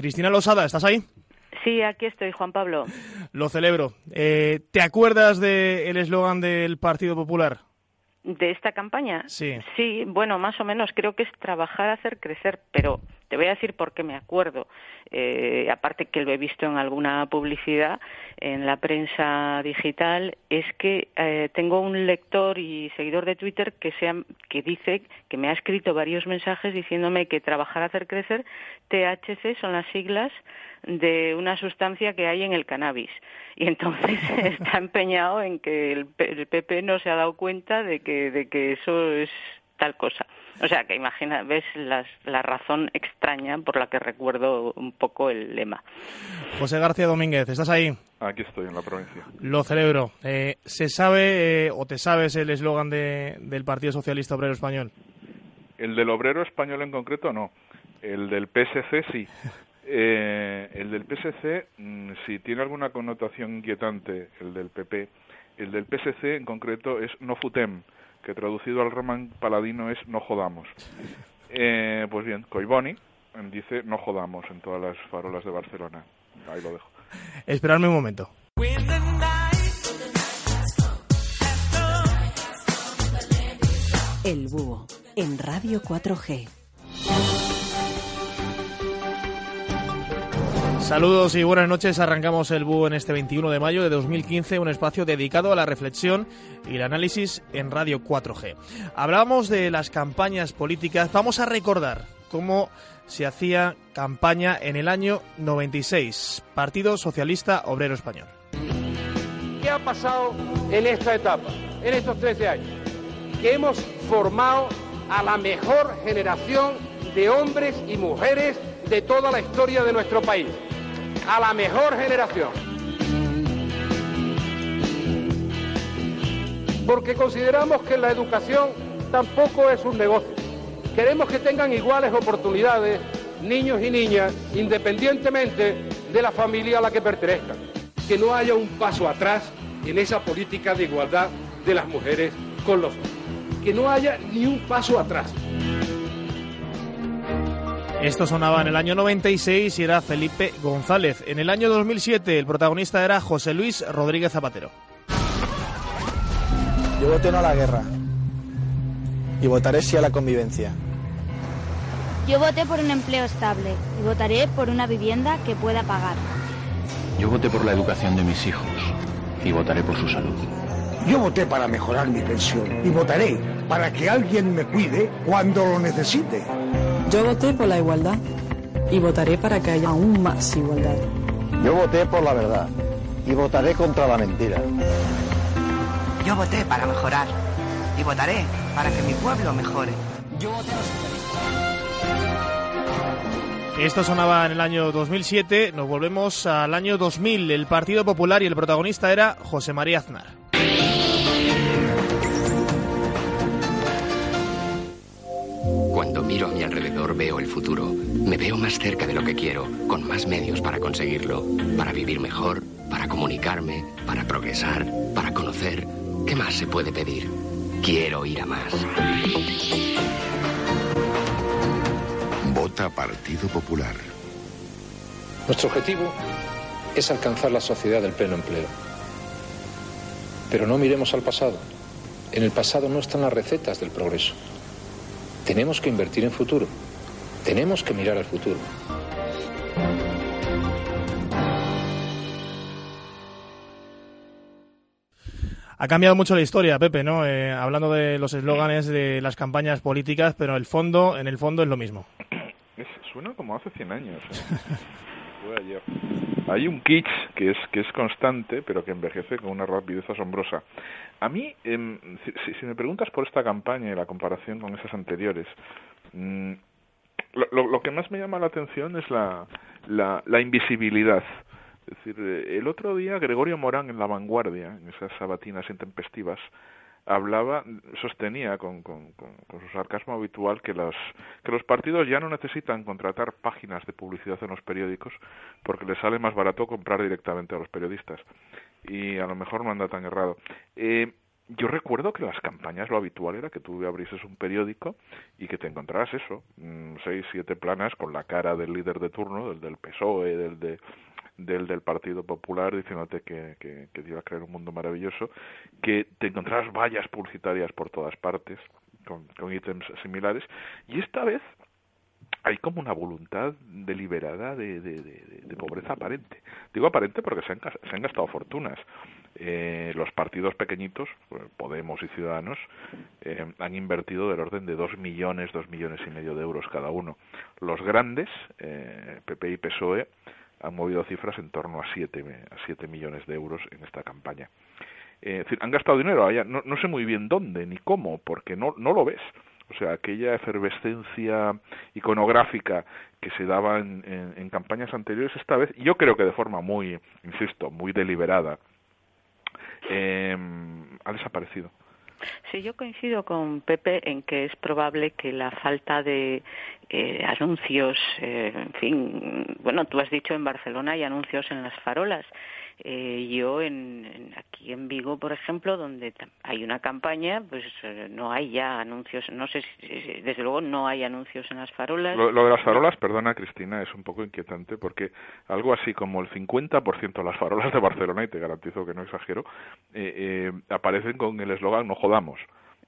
Cristina Losada, ¿estás ahí? Sí, aquí estoy, Juan Pablo. Lo celebro. Eh, ¿Te acuerdas del eslogan del Partido Popular? ¿De esta campaña? Sí. Sí, bueno, más o menos creo que es trabajar, hacer crecer, pero te voy a decir por qué me acuerdo. Eh, aparte que lo he visto en alguna publicidad en la prensa digital, es que eh, tengo un lector y seguidor de Twitter que, sea, que dice que me ha escrito varios mensajes diciéndome que trabajar, hacer crecer, THC son las siglas de una sustancia que hay en el cannabis. Y entonces está empeñado en que el, PP no se ha dado cuenta de que, de que eso es tal cosa. O sea, que imagina, ves la razón extraña por la que recuerdo un poco el lema. José García Domínguez, ¿estás ahí? Aquí estoy, en la provincia. Lo celebro. Eh, ¿Se sabe eh, o te sabes el eslogan de, del Partido Socialista Obrero Español? El del Obrero Español en concreto no. El del PSC sí. Eh, el del PSC, mm, si tiene alguna connotación inquietante, el del PP, el del PSC en concreto es no futem, que traducido al román paladino es no jodamos. Eh, pues bien, Coiboni dice no jodamos en todas las farolas de Barcelona. Ahí lo dejo. Esperadme un momento. El búho en Radio 4G. Saludos y buenas noches. Arrancamos el BU en este 21 de mayo de 2015, un espacio dedicado a la reflexión y el análisis en Radio 4G. Hablábamos de las campañas políticas. Vamos a recordar cómo se hacía campaña en el año 96. Partido Socialista Obrero Español. ¿Qué ha pasado en esta etapa, en estos 13 años? Que hemos formado a la mejor generación de hombres y mujeres de toda la historia de nuestro país a la mejor generación. Porque consideramos que la educación tampoco es un negocio. Queremos que tengan iguales oportunidades niños y niñas, independientemente de la familia a la que pertenezcan. Que no haya un paso atrás en esa política de igualdad de las mujeres con los hombres. Que no haya ni un paso atrás. Esto sonaba en el año 96 y era Felipe González. En el año 2007 el protagonista era José Luis Rodríguez Zapatero. Yo voté no a la guerra y votaré sí a la convivencia. Yo voté por un empleo estable y votaré por una vivienda que pueda pagar. Yo voté por la educación de mis hijos y votaré por su salud. Yo voté para mejorar mi pensión y votaré para que alguien me cuide cuando lo necesite. Yo voté por la igualdad y votaré para que haya aún más igualdad. Yo voté por la verdad y votaré contra la mentira. Yo voté para mejorar y votaré para que mi pueblo mejore. Yo voté Esto sonaba en el año 2007, nos volvemos al año 2000. El Partido Popular y el protagonista era José María Aznar. Miro a mi alrededor veo el futuro. Me veo más cerca de lo que quiero, con más medios para conseguirlo, para vivir mejor, para comunicarme, para progresar, para conocer. ¿Qué más se puede pedir? Quiero ir a más. Vota Partido Popular. Nuestro objetivo es alcanzar la sociedad del pleno empleo. Pero no miremos al pasado. En el pasado no están las recetas del progreso. Tenemos que invertir en futuro. Tenemos que mirar al futuro. Ha cambiado mucho la historia, Pepe, ¿no? Eh, hablando de los eslóganes de las campañas políticas, pero el fondo, en el fondo es lo mismo. suena como hace 100 años. ¿eh? Hay un kitsch que es que es constante, pero que envejece con una rapidez asombrosa. A mí, em, si, me preguntas por esta campaña y la comparación con esas anteriores, mm, lo, que más me llama la atención es la, la, invisibilidad. Es decir, eh, el otro día Gregorio Morán en La Vanguardia, en esas sabatinas intempestivas, hablaba, sostenía con, con, su sarcasmo habitual que los, que los partidos ya no necesitan contratar páginas de publicidad en los periódicos porque les sale más barato comprar directamente a los periodistas y a lo mejor no anda tan errado. Eh, yo recuerdo que las campañas lo habitual era que tú abrieses un periódico y que te encontraras eso, mm, seis, siete planas con la cara del líder de turno, del del PSOE, del de del del Partido Popular diciéndote que, que, que iba a crear un mundo maravilloso, que te encontrarás vallas publicitarias por todas partes con, con ítems similares y esta vez hay como una voluntad deliberada de, de, pobreza aparente. Digo aparente porque se han, se han gastado fortunas. Eh, los partidos pequeñitos, pues, Podemos y Ciudadanos, eh, han invertido del orden de dos millones, dos millones y medio de euros cada uno. Los grandes, eh, PP y PSOE, han movido cifras en torno a siete, a siete millones de euros en esta campaña. Eh, es decir, han gastado dinero, no, no sé muy bien dónde ni cómo, porque no, no lo ves. O sea, aquella efervescencia iconográfica que se daba en, en, en, campañas anteriores, esta vez, yo creo que de forma muy, insisto, muy deliberada, eh, ha desaparecido. Sí, yo coincido con Pepe en que es probable que la falta de eh, anuncios, eh, en fin, bueno, tú has dicho en Barcelona hay anuncios en las farolas. Eh, yo en, aquí en Vigo, por ejemplo, donde hay una campaña, pues eh, no hay ya anuncios. No sé, si, desde luego no hay anuncios en las farolas. Lo, lo, de las farolas, perdona Cristina, es un poco inquietante porque algo así como el 50% de las farolas de Barcelona, y te garantizo que no exagero, eh, eh, aparecen con el eslogan no jodamos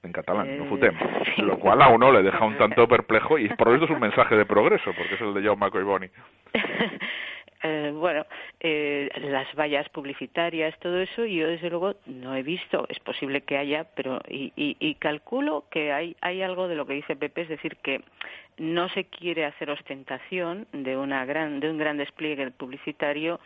en catalán, eh, no futem, lo cual a uno le deja un tanto perplejo y por eso es un mensaje de progreso, porque es el de Jaume Coiboni. eh, bueno, eh, las vallas publicitarias, todo eso, yo desde luego no he visto, es posible que haya, pero y, y, y calculo que hay, hay algo de lo que dice Pepe, es decir, que no se quiere hacer ostentación de una gran de un gran despliegue publicitario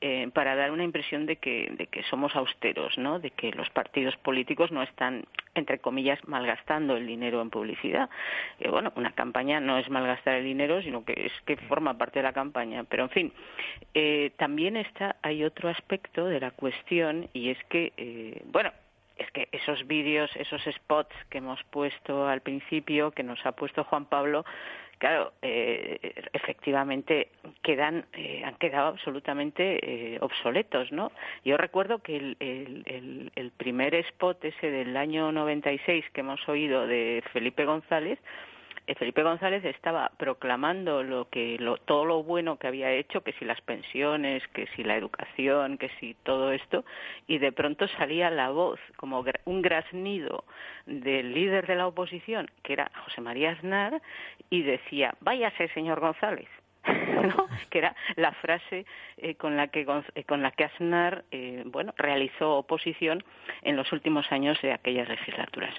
eh, para dar una impresión de que de que somos austeros no de que los partidos políticos no están entre comillas malgastando el dinero en publicidad. Bueno una campaña no es malgastar el dinero sino que es que forma parte de la campaña. Pero en fin eh, también está hay otro aspecto de la cuestión y es que eh, bueno es que esos vídeos, esos spots que hemos puesto al principio, que nos ha puesto Juan Pablo, claro, eh, efectivamente quedan, eh, han quedado absolutamente eh, obsoletos, ¿no? Yo recuerdo que el, el, el primer spot ese del año 96 que hemos oído de Felipe González, Felipe González estaba proclamando lo que lo, todo lo bueno que había hecho, que si las pensiones, que si la educación, que si todo esto, y de pronto salía la voz como un graznido del líder de la oposición, que era José María Aznar, y decía, váyase, señor González. ¿no? que era la frase eh, con la que eh, con la que Aznar eh, bueno realizó oposición en los últimos años de aquellas legislaturas.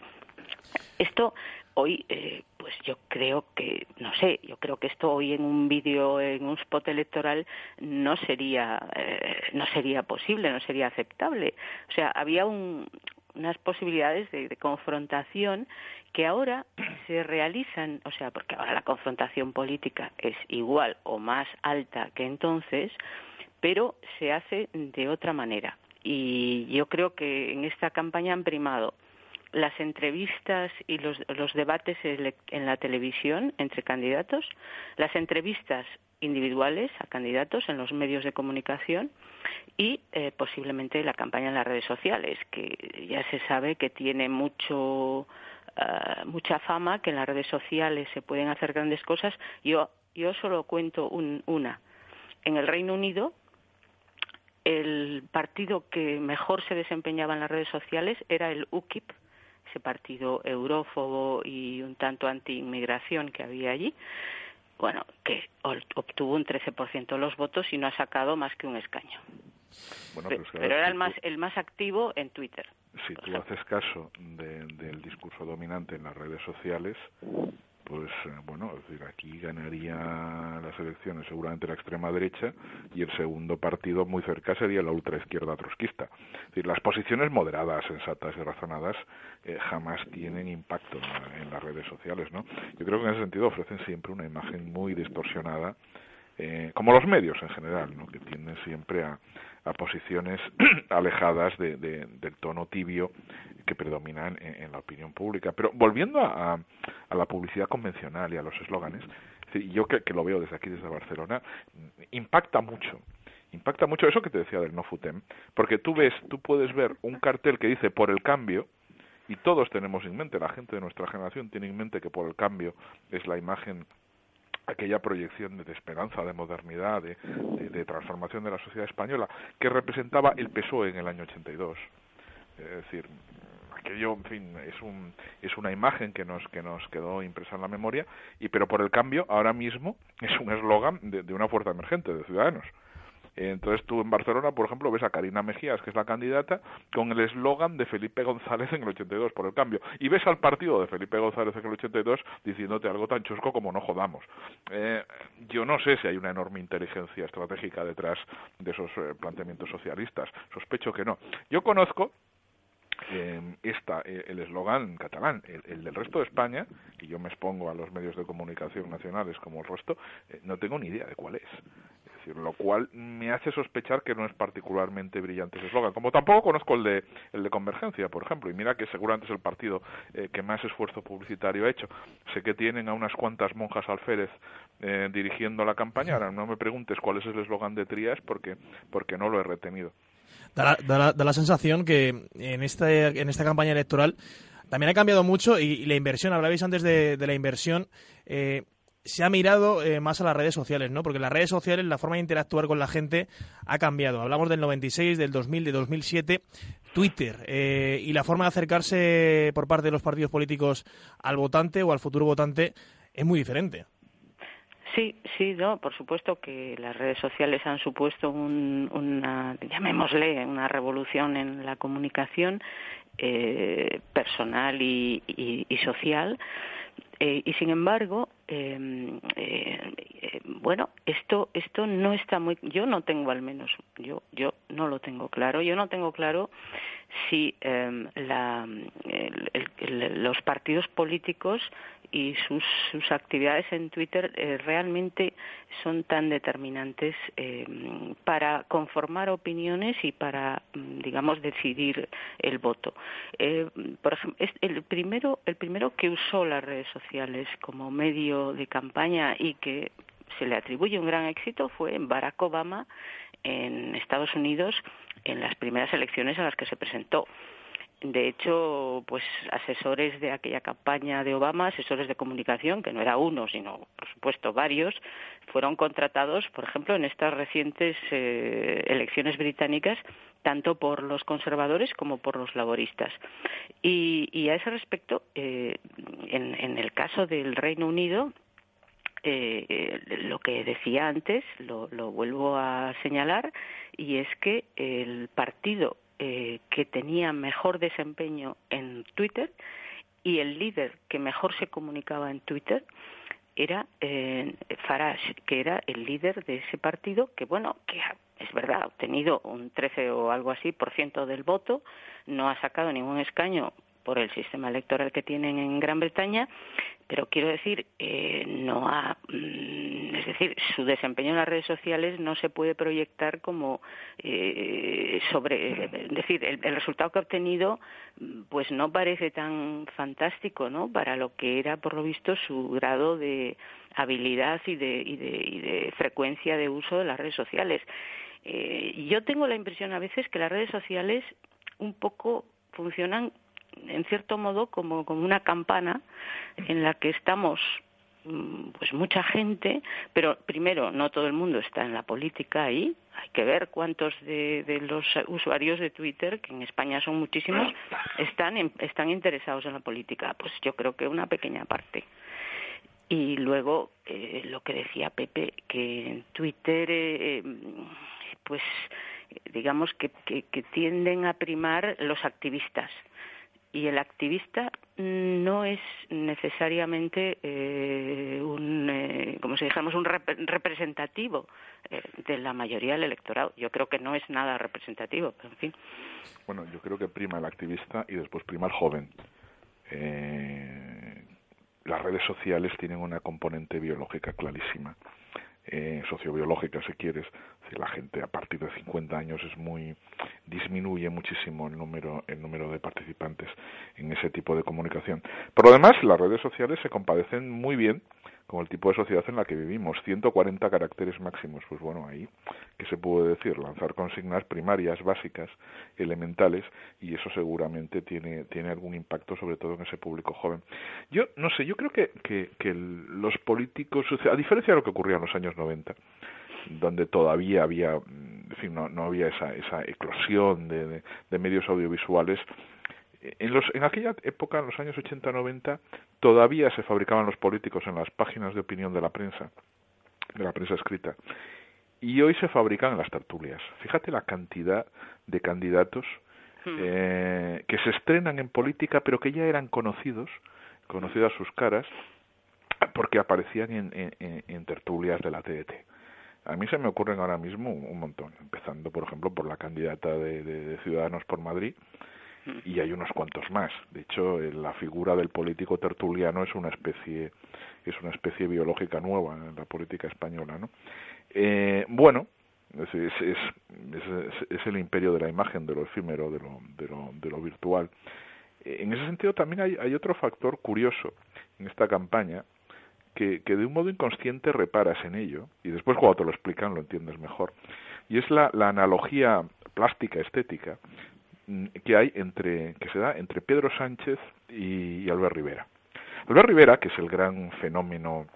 Esto hoy, eh, pues yo creo que, no sé, yo creo que esto hoy en un vídeo, en un spot electoral, no sería, eh, no sería posible, no sería aceptable. O sea, había un, unas posibilidades de, de, confrontación que ahora se realizan, o sea, porque ahora la confrontación política es igual o más alta que entonces, pero se hace de otra manera. Y yo creo que en esta campaña han primado las entrevistas y los, los debates en la televisión entre candidatos, las entrevistas individuales a candidatos en los medios de comunicación y eh, posiblemente la campaña en las redes sociales, que ya se sabe que tiene mucho uh, mucha fama, que en las redes sociales se pueden hacer grandes cosas. Yo yo solo cuento un, una. En el Reino Unido el partido que mejor se desempeñaba en las redes sociales era el UKIP, ese partido eurófobo y un tanto anti-inmigración que había allí, bueno, que obtuvo un 13% de los votos y no ha sacado más que un escaño. Bueno, pero, pero era el más, el más activo en Twitter. Si tú haces caso de, del discurso dominante en las redes sociales, pues eh, bueno, aquí ganaría las elecciones seguramente la extrema derecha y el segundo partido muy cerca sería la ultraizquierda trotskista. Las posiciones moderadas, sensatas y razonadas eh, jamás tienen impacto en, en, las redes sociales, ¿no? Yo creo que en ese sentido ofrecen siempre una imagen muy distorsionada, eh, como los medios en general, ¿no? Que tienden siempre a, a posiciones alejadas de, de, del tono tibio que predominan en, la opinión pública. Pero volviendo a, a la publicidad convencional y a los eslóganes, yo que, que, lo veo desde aquí, desde Barcelona, impacta mucho. Impacta mucho eso que te decía del no futem, porque tú ves, tú puedes ver un cartel que dice por el cambio, y todos tenemos en mente, la gente de nuestra generación tiene en mente que por el cambio es la imagen aquella proyección de, esperanza, de modernidad, de, de, transformación de la sociedad española que representaba el PSOE en el año 82. Es decir, aquello, en fin, es, un, es una imagen que nos, que nos quedó impresa en la memoria, y pero por el cambio, ahora mismo es un eslogan de, de una fuerza emergente de ciudadanos. Entonces tú en Barcelona, por ejemplo, ves a Karina Mejías, que es la candidata, con el eslogan de Felipe González en el 82 por el cambio. Y ves al partido de Felipe González en el 82 diciéndote algo tan chusco como no jodamos. Eh, yo no sé si hay una enorme inteligencia estratégica detrás de esos eh, planteamientos socialistas. Sospecho que no. Yo conozco eh, esta, el eslogan catalán, el, del resto de España, y yo me expongo a los medios de comunicación nacionales como el resto, no tengo ni idea de cuál es lo cual me hace sospechar que no es particularmente brillante ese eslogan. Como tampoco conozco el de, el de Convergencia, por ejemplo, y mira que seguramente es el partido eh, que más esfuerzo publicitario ha hecho. Sé que tienen a unas cuantas monjas alférez eh, dirigiendo la campaña. Ahora no me preguntes cuál es el eslogan de Trías porque, porque no lo he retenido. Da la, sensación que en esta, en esta campaña electoral también ha cambiado mucho y, la inversión, hablabais antes de, de la inversión, eh, se ha mirado eh, más a las redes sociales, ¿no? Porque las redes sociales, la forma de interactuar con la gente ha cambiado. Hablamos del 96, del 2000, de 2007. Twitter eh, y la forma de acercarse por parte de los partidos políticos al votante o al futuro votante es muy diferente. Sí, sí, no, por supuesto que las redes sociales han supuesto una, llamémosle, una revolución en la comunicación eh, personal y, y social eh, y sin embargo, em, eh, eh, bueno, esto esto no está muy, yo no tengo al menos, yo yo no lo tengo claro, yo no tengo claro si em, la, los partidos políticos y sus, sus actividades en Twitter eh, realmente son tan determinantes eh, para conformar opiniones y para, mm, digamos, decidir el voto. Eh, por ejemplo, el primero, el primero que usó las redes sociales como medio de campaña y que se le atribuye un gran éxito fue Barack Obama en Estados Unidos en las primeras elecciones a las que se presentó de hecho, pues asesores de aquella campaña de Obama, asesores de comunicación, que no era uno, sino por supuesto varios, fueron contratados, por ejemplo, en estas recientes eh, elecciones británicas, tanto por los conservadores como por los laboristas. Y, a ese respecto, eh, en, el caso del Reino Unido, eh, lo que decía antes, lo, lo vuelvo a señalar, y es que el partido eh, que tenía mejor desempeño en Twitter y el líder que mejor se comunicaba en Twitter era eh, Farage, que era el líder de ese partido, que bueno, que es verdad, ha obtenido un 13 o algo así por ciento del voto, no ha sacado ningún escaño por el sistema electoral que tienen en Gran Bretaña, pero quiero decir, eh, no ha, mm, es decir, su desempeño en las redes sociales no se puede proyectar como eh, sobre, es decir, el, resultado que ha obtenido, pues no parece tan fantástico, ¿no? Para lo que era, por lo visto, su grado de habilidad y de, y de, y de frecuencia de uso de las redes sociales. Eh, yo tengo la impresión a veces que las redes sociales un poco funcionan en cierto modo como, como una campana en la que estamos mm, pues mucha gente, pero primero no todo el mundo está en la política ahí, hay que ver cuántos de, de los usuarios de Twitter, que en España son muchísimos, están, están interesados en la política. Pues yo creo que una pequeña parte. Y luego eh, lo que decía Pepe, que en Twitter, eh, pues digamos que, que tienden a primar los activistas y el activista no es necesariamente eh, un, eh, como si dijéramos, un representativo eh, de la mayoría del electorado. Yo creo que no es nada representativo, pero en fin. Bueno, yo creo que prima el activista y después prima el joven. las redes sociales tienen una componente biológica clarísima eh, sociobiológica, si quieres. Si la gente a partir de 50 años es muy disminuye muchísimo el número el número de participantes en ese tipo de comunicación. Por lo demás, las redes sociales se compadecen muy bien con el tipo de sociedad en la que vivimos. 140 caracteres máximos, pues bueno, ahí, ¿qué se puede decir? Lanzar consignas primarias, básicas, elementales, y eso seguramente tiene, tiene algún impacto, sobre todo en ese público joven. Yo, no sé, yo creo que, que, que los políticos, a diferencia de lo que ocurría en los años 90, donde todavía había, en fin, no, no había esa, esa eclosión de, de medios audiovisuales, en, los, en aquella época, en los años 80-90, todavía se fabricaban los políticos en las páginas de opinión de la prensa, de la prensa escrita, y hoy se fabrican en las tertulias. Fíjate la cantidad de candidatos hmm. eh, que se estrenan en política, pero que ya eran conocidos, conocidas sus caras, porque aparecían en, en, tertulias de la TDT. A mí se me ocurren ahora mismo un montón, empezando, por ejemplo, por la candidata de Ciudadanos por Madrid, y hay unos cuantos más. De hecho, eh, la figura del político tertuliano es una especie es una especie biológica nueva en la política española, ¿no? Eh, bueno, es, es, es, el imperio de la imagen, de lo efímero, de lo, de lo, de lo virtual. Eh, en ese sentido también hay, hay otro factor curioso en esta campaña que, que de un modo inconsciente reparas en ello y después cuando te lo explican lo entiendes mejor. Y es la, la analogía plástica estética que hay entre que se da entre Pedro Sánchez y, Albert Rivera. Albert Rivera, que es el gran fenómeno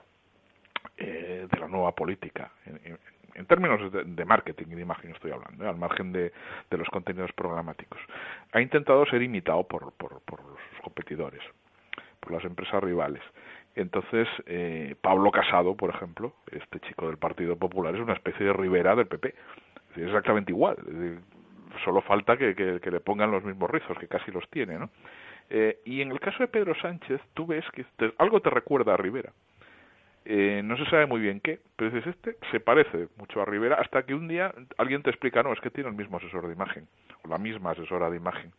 eh, de la nueva política, en, términos de, marketing y de imagen estoy hablando, eh, al margen de, los contenidos programáticos, ha intentado ser imitado por, por, por sus competidores, por las empresas rivales. Entonces, eh, Pablo Casado, por ejemplo, este chico del Partido Popular, es una especie de Rivera del PP. Es exactamente igual solo falta que, que, le pongan los mismos rizos, que casi los tiene, ¿no? Eh, y en el caso de Pedro Sánchez, tú ves que algo te recuerda a Rivera. Eh, no se sabe muy bien qué, pero dices, este se parece mucho a Rivera, hasta que un día alguien te explica, no, es que tiene el mismo asesor de imagen, o la misma asesora de imagen.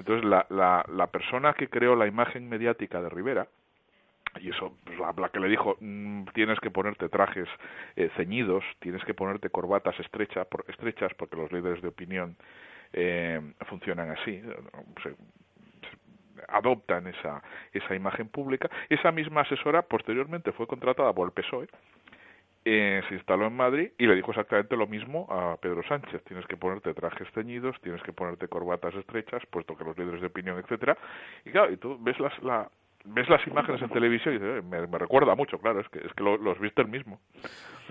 Entonces, la, la, la persona que creó la imagen mediática de Rivera, y eso pues, la, que le dijo mm, tienes que ponerte trajes eh, ceñidos tienes que ponerte corbatas estrechas estrechas porque los líderes de opinión eh, funcionan así adoptan esa esa imagen pública esa misma asesora posteriormente fue contratada por el PSOE eh, se instaló en Madrid y le dijo exactamente lo mismo a Pedro Sánchez. Tienes que ponerte trajes ceñidos, tienes que ponerte corbatas estrechas, puesto que los líderes de opinión, etcétera. Y claro, y tú ves la, ves las imágenes en televisión y dices, me, recuerda mucho, claro, es que, es que lo, los viste el mismo.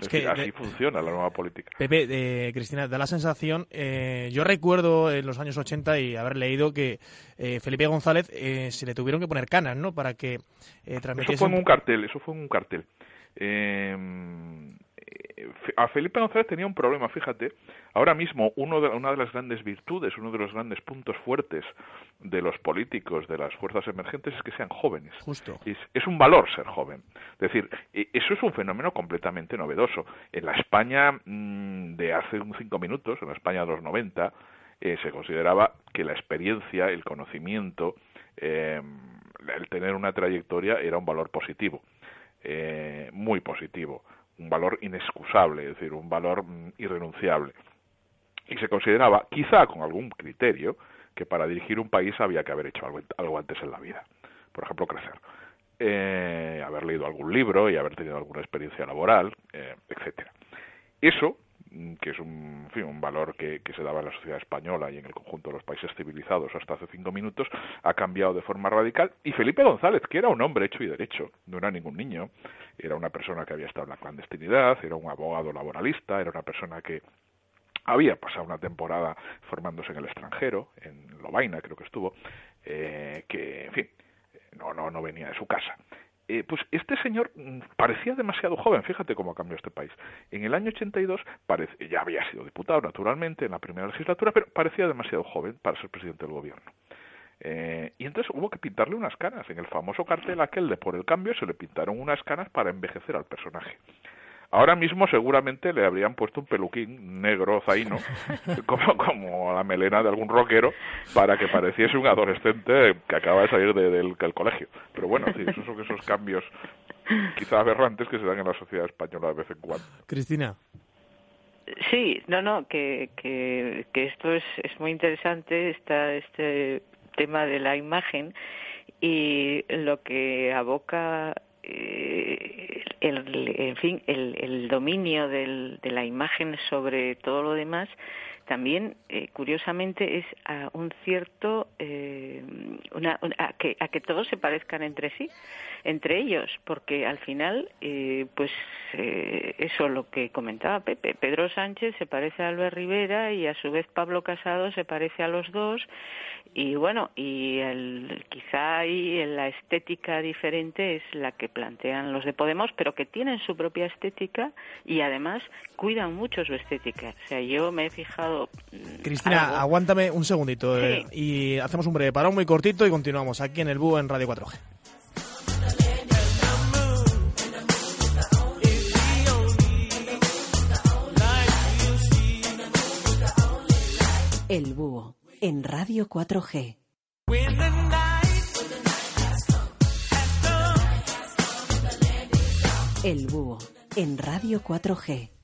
Es, que así funciona la nueva política. Pepe, eh, Cristina, da la sensación, eh, yo recuerdo en los años 80 y haber leído que eh, Felipe González eh, se le tuvieron que poner canas, ¿no? Para que transmitiese... Eso fue en un cartel, eso fue en un cartel. Eh, a Felipe González tenía un problema, fíjate. Ahora mismo uno de, una de las grandes virtudes, uno de los grandes puntos fuertes de los políticos, de las fuerzas emergentes, es que sean jóvenes. Justo. Es, un valor ser joven. Es decir, e, eso es un fenómeno completamente novedoso. En la España mm, de hace cinco minutos, en la España de los 90, eh, se consideraba que la experiencia, el conocimiento, eh, el tener una trayectoria era un valor positivo. Eh, muy positivo un valor inexcusable, es decir, un valor mm, irrenunciable. Y se consideraba, quizá con algún criterio, que para dirigir un país había que haber hecho algo, antes en la vida. Por ejemplo, crecer. Eh, haber leído algún libro y haber tenido alguna experiencia laboral, eh, etcétera. Eso que es un, un valor que, que, se daba en la sociedad española y en el conjunto de los países civilizados hasta hace cinco minutos, ha cambiado de forma radical. Y Felipe González, que era un hombre hecho y derecho, no era ningún niño, era una persona que había estado en la clandestinidad, era un abogado laboralista, era una persona que había pasado una temporada formándose en el extranjero, en Lovaina creo que estuvo, eh, que, en fin, no, no, no venía de su casa. Eh, pues este señor mm, parecía demasiado joven, fíjate cómo ha cambiado este país. En el año 82 parece, ya había sido diputado naturalmente en la primera legislatura, pero parecía demasiado joven para ser presidente del gobierno. Eh, y entonces hubo que pintarle unas canas. En el famoso cartel aquel de Por el Cambio se le pintaron unas canas para envejecer al personaje. Ahora mismo seguramente le habrían puesto un peluquín negro zaino, como, como la melena de algún rockero, para que pareciese un adolescente que acaba de salir del, colegio. Pero bueno, sí, esos son esos cambios quizás aberrantes que se dan en la sociedad española de vez en cuando. Cristina. Sí, no, no, que, que, que esto es, es muy interesante, está este tema de la imagen y lo que aboca el, en fin, el, el dominio del, de la imagen sobre todo lo demás también eh, curiosamente es a un cierto eh, una, a, que, a que todos se parezcan entre sí entre ellos porque al final eh, pues eh, eso lo que comentaba Pepe. Pedro Sánchez se parece a Albert Rivera y a su vez Pablo Casado se parece a los dos. Y bueno y el, quizá ahí la estética diferente es la que plantean los de Podemos pero que tienen su propia estética y además cuidan mucho su estética. O sea yo me he fijado mm, Cristina aguántame un segundito eh, y hacemos un breve parón muy cortito y continuamos aquí en el Búho en Radio 4G El Búho en Radio 4G. El Búho en Radio 4G.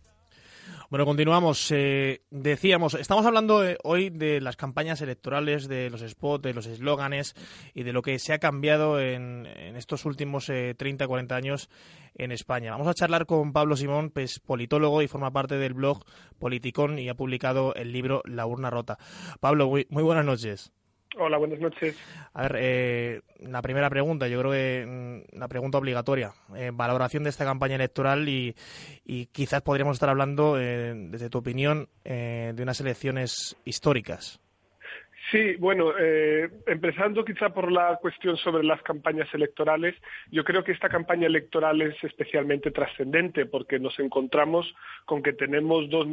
Bueno, continuamos. Eh, decíamos, estamos hablando eh, hoy de las campañas electorales, de los spots, de los eslóganes y de lo que se ha cambiado en, estos últimos eh, 30, 40 años en España. Vamos a charlar con Pablo Simón, pues, politólogo y forma parte del blog Politicón y ha publicado el libro La urna rota. Pablo, muy, muy buenas noches. Hola, buenas noches. A ver, eh, la primera pregunta, yo creo que mm, la pregunta obligatoria, eh, valoración de esta campaña electoral y, y quizás podríamos estar hablando, eh, desde tu opinión, eh, de unas elecciones históricas. Sí, bueno, eh, empezando quizá por la cuestión sobre las campañas electorales, yo creo que esta campaña electoral es especialmente trascendente porque nos encontramos con que tenemos dos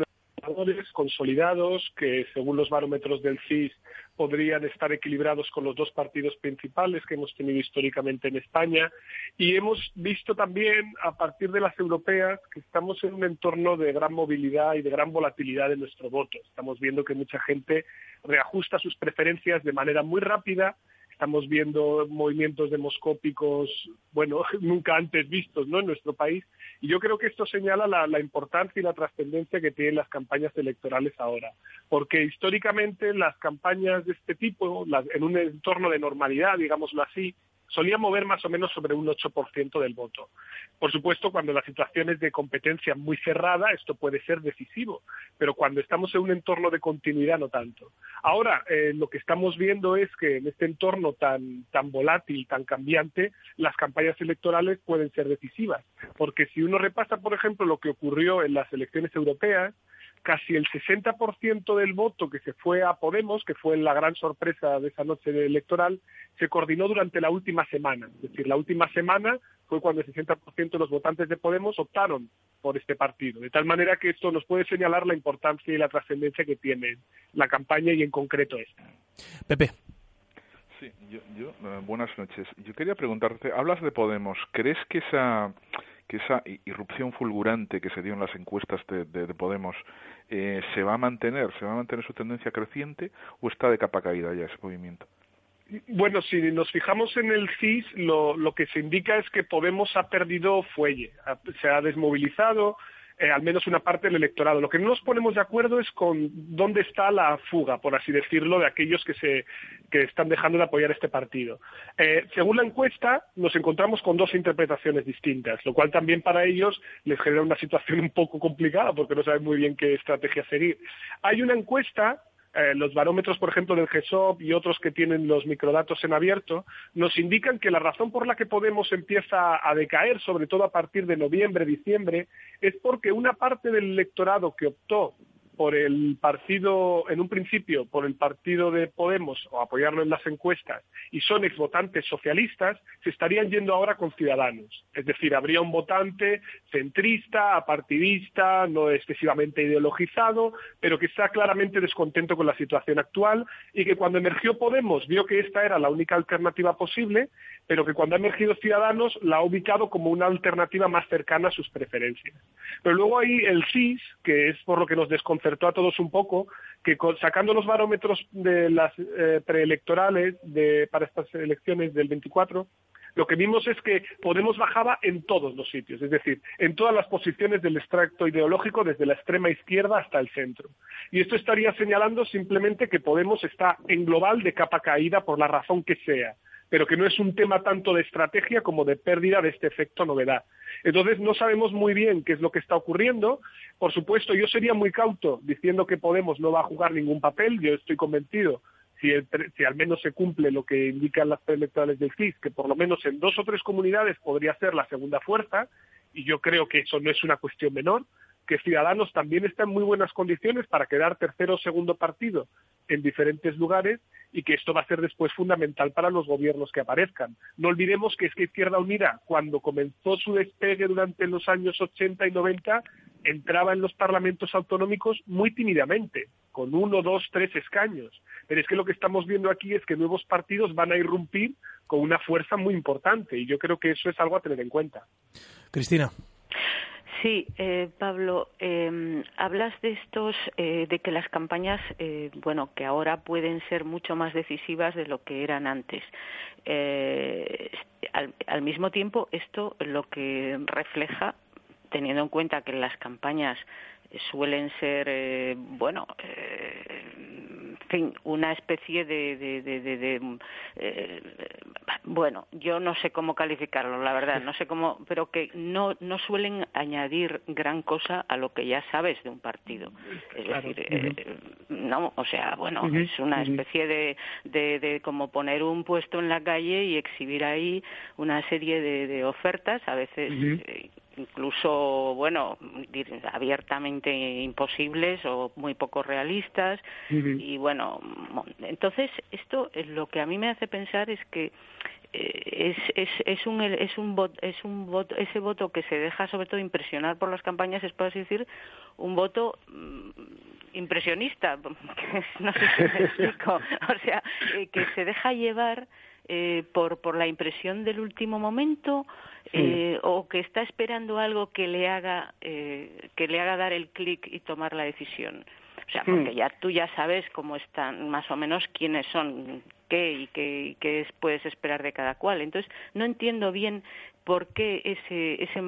consolidados que según los barómetros del CIS podrían estar equilibrados con los dos partidos principales que hemos tenido históricamente en España y hemos visto también a partir de las europeas que estamos en un entorno de gran movilidad y de gran volatilidad de nuestro voto. Estamos viendo que mucha gente reajusta sus preferencias de manera muy rápida estamos viendo movimientos demoscópicos, bueno, nunca antes vistos ¿no? en nuestro país. Y yo creo que esto señala la, la importancia y la trascendencia que tienen las campañas electorales ahora. Porque históricamente las campañas de este tipo, las, en un entorno de normalidad, digámoslo así, solía mover más o menos sobre un 8% del voto. Por supuesto, cuando la situación es de competencia muy cerrada, esto puede ser decisivo, pero cuando estamos en un entorno de continuidad, no tanto. Ahora, eh, lo que estamos viendo es que en este entorno tan, tan volátil, tan cambiante, las campañas electorales pueden ser decisivas, porque si uno repasa, por ejemplo, lo que ocurrió en las elecciones europeas, casi el 60% del voto que se fue a Podemos, que fue la gran sorpresa de esa noche electoral, se coordinó durante la última semana. Es decir, la última semana fue cuando el 60% de los votantes de Podemos optaron por este partido. De tal manera que esto nos puede señalar la importancia y la trascendencia que tiene la campaña y en concreto esta. Pepe. Sí, yo, yo uh, buenas noches. Yo quería preguntarte, hablas de Podemos, ¿crees que esa que esa irrupción fulgurante que se dio en las encuestas de, de, de Podemos eh, se va a mantener, se va a mantener su tendencia creciente o está de capa caída ya ese movimiento? Bueno, si nos fijamos en el CIS, lo que se indica es que Podemos ha perdido fuelle, se ha desmovilizado, eh, al menos una parte del electorado. Lo que no nos ponemos de acuerdo es con dónde está la fuga, por así decirlo, de aquellos que, se, que están dejando de apoyar este partido. Eh, según la encuesta, nos encontramos con dos interpretaciones distintas, lo cual también para ellos les genera una situación un poco complicada porque no saben muy bien qué estrategia seguir. Hay una encuesta eh, los barómetros, por ejemplo, del GESOP y otros que tienen los microdatos en abierto, nos indican que la razón por la que Podemos empieza a decaer, sobre todo a partir de noviembre, diciembre, es porque una parte del electorado que optó por el partido, en un principio, por el partido de Podemos o apoyarlo en las encuestas y son exvotantes socialistas, se estarían yendo ahora con Ciudadanos. Es decir, habría un votante centrista, apartidista, no excesivamente ideologizado, pero que está claramente descontento con la situación actual y que cuando emergió Podemos vio que esta era la única alternativa posible, pero que cuando ha emergido Ciudadanos la ha ubicado como una alternativa más cercana a sus preferencias. Pero luego hay el CIS, que es por lo que nos desconcertó a todos un poco, que sacando los barómetros de las eh, preelectorales de, para estas elecciones del 24, lo que vimos es que Podemos bajaba en todos los sitios, es decir, en todas las posiciones del extracto ideológico, desde la extrema izquierda hasta el centro. Y esto estaría señalando simplemente que Podemos está en global de capa caída por la razón que sea, pero que no es un tema tanto de estrategia como de pérdida de este efecto novedad. Entonces no sabemos muy bien qué es lo que está ocurriendo. Por supuesto, yo sería muy cauto diciendo que Podemos no va a jugar ningún papel. Yo estoy convencido si, si, al menos se cumple lo que indican las preelectorales del CIS, que por lo menos en dos o tres comunidades podría ser la segunda fuerza, y yo creo que eso no es una cuestión menor, que Ciudadanos también está en muy buenas condiciones para quedar tercero o segundo partido en diferentes lugares y que esto va a ser después fundamental para los gobiernos que aparezcan. No olvidemos que es que Izquierda Unida, cuando comenzó su despegue durante los años 80 y 90, entraba en los parlamentos autonómicos muy tímidamente, con uno, dos, tres escaños. Pero es que lo que estamos viendo aquí es que nuevos partidos van a irrumpir con una fuerza muy importante y yo creo que eso es algo a tener en cuenta. Cristina. Sí, eh, Pablo, eh, hablas de estos, eh, de que las campañas, eh, bueno, que ahora pueden ser mucho más decisivas de lo que eran antes. Eh, al, al, mismo tiempo, esto lo que refleja, teniendo en cuenta que las campañas suelen ser, eh, bueno, eh, fin, una especie de, de, de, de eh, bueno, yo no sé cómo calificarlo, la verdad, no sé cómo, pero que no no suelen añadir gran cosa a lo que ya sabes de un partido, es claro. decir, -huh. no, o sea, bueno, uh -huh. es una especie de, de, de como poner un puesto en la calle y exhibir ahí una serie de, de ofertas, a veces uh -huh incluso, bueno, abiertamente imposibles o muy poco realistas. Uh -huh. Y bueno, entonces esto es lo que a mí me hace pensar es que eh, es, es, es un es un voto, es un voto ese voto que se deja sobre todo impresionar por las campañas es por así decir un voto mm, impresionista no sé si me explico o sea eh, que se deja llevar eh, por por la impresión del último momento eh, o que está esperando algo que le haga eh, que le haga dar el clic y tomar la decisión. O sea porque ya tú ya sabes cómo están más o menos quiénes son qué y qué, y qué puedes esperar de cada cual. Entonces no entiendo bien por qué ese, ese,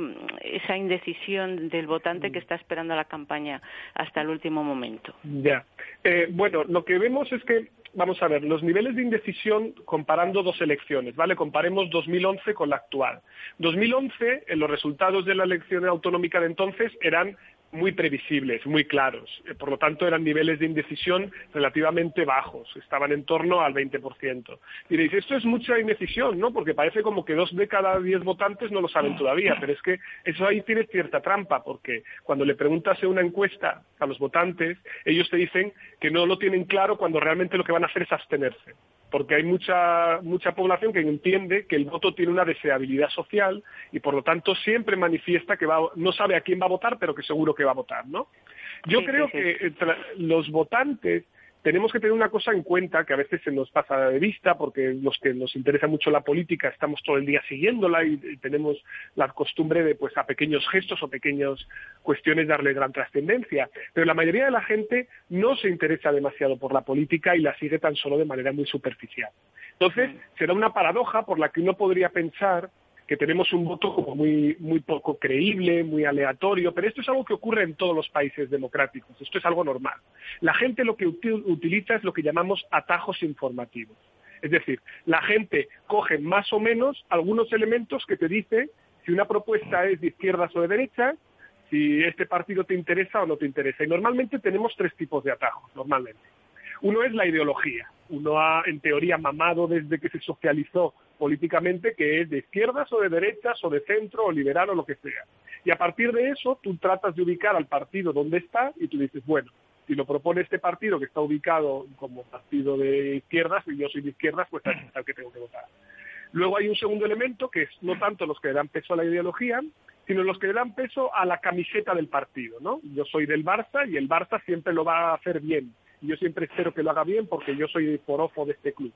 esa indecisión del votante que está esperando la campaña hasta el último momento. Ya. Eh, bueno, lo que vemos es que, vamos a ver, los niveles de indecisión comparando dos elecciones, ¿vale? Comparemos 2011 con la actual. 2011, en los resultados de la elección autonómica de entonces eran muy previsibles, muy claros. Por lo tanto, eran niveles de indecisión relativamente bajos, estaban en torno al 20%. Diréis, esto es mucha indecisión, ¿no? Porque parece como que dos de cada diez votantes no lo saben todavía, pero es que eso ahí tiene cierta trampa, porque cuando le preguntas en una encuesta a los votantes, ellos te dicen que no lo tienen claro cuando realmente lo que van a hacer es abstenerse porque hay mucha, mucha población que entiende que el voto tiene una deseabilidad social y por lo tanto siempre manifiesta que va, no sabe a quién va a votar, pero que seguro que va a votar, ¿no? Yo sí, creo sí, sí. que los votantes tenemos que tener una cosa en cuenta que a veces se nos pasa de vista porque los que nos interesa mucho la política estamos todo el día siguiéndola y, y tenemos la costumbre de pues a pequeños gestos o pequeñas cuestiones darle gran trascendencia. Pero la mayoría de la gente no se interesa demasiado por la política y la sigue tan solo de manera muy superficial. Entonces, será una paradoja por la que uno podría pensar que tenemos un voto como muy, muy poco creíble, muy aleatorio, pero esto es algo que ocurre en todos los países democráticos, esto es algo normal. La gente lo que utiliza es lo que llamamos atajos informativos. Es decir, la gente coge más o menos algunos elementos que te dicen si una propuesta es de izquierdas o de derechas, si este partido te interesa o no te interesa. Y normalmente tenemos tres tipos de atajos, normalmente. Uno es la ideología. Uno ha, en teoría, mamado desde que se socializó políticamente que es de izquierdas o de derechas o de centro o liberal o lo que sea. Y a partir de eso tú tratas de ubicar al partido donde está y tú dices, bueno, si lo propone este partido que está ubicado como partido de izquierdas y yo soy de izquierdas, pues es al que tengo que votar. Luego hay un segundo elemento que es no tanto los que le dan peso a la ideología, sino los que le dan peso a la camiseta del partido, ¿no? Yo soy del Barça y el Barça siempre lo va a hacer bien. Y yo siempre espero que lo haga bien porque yo soy porofo de este club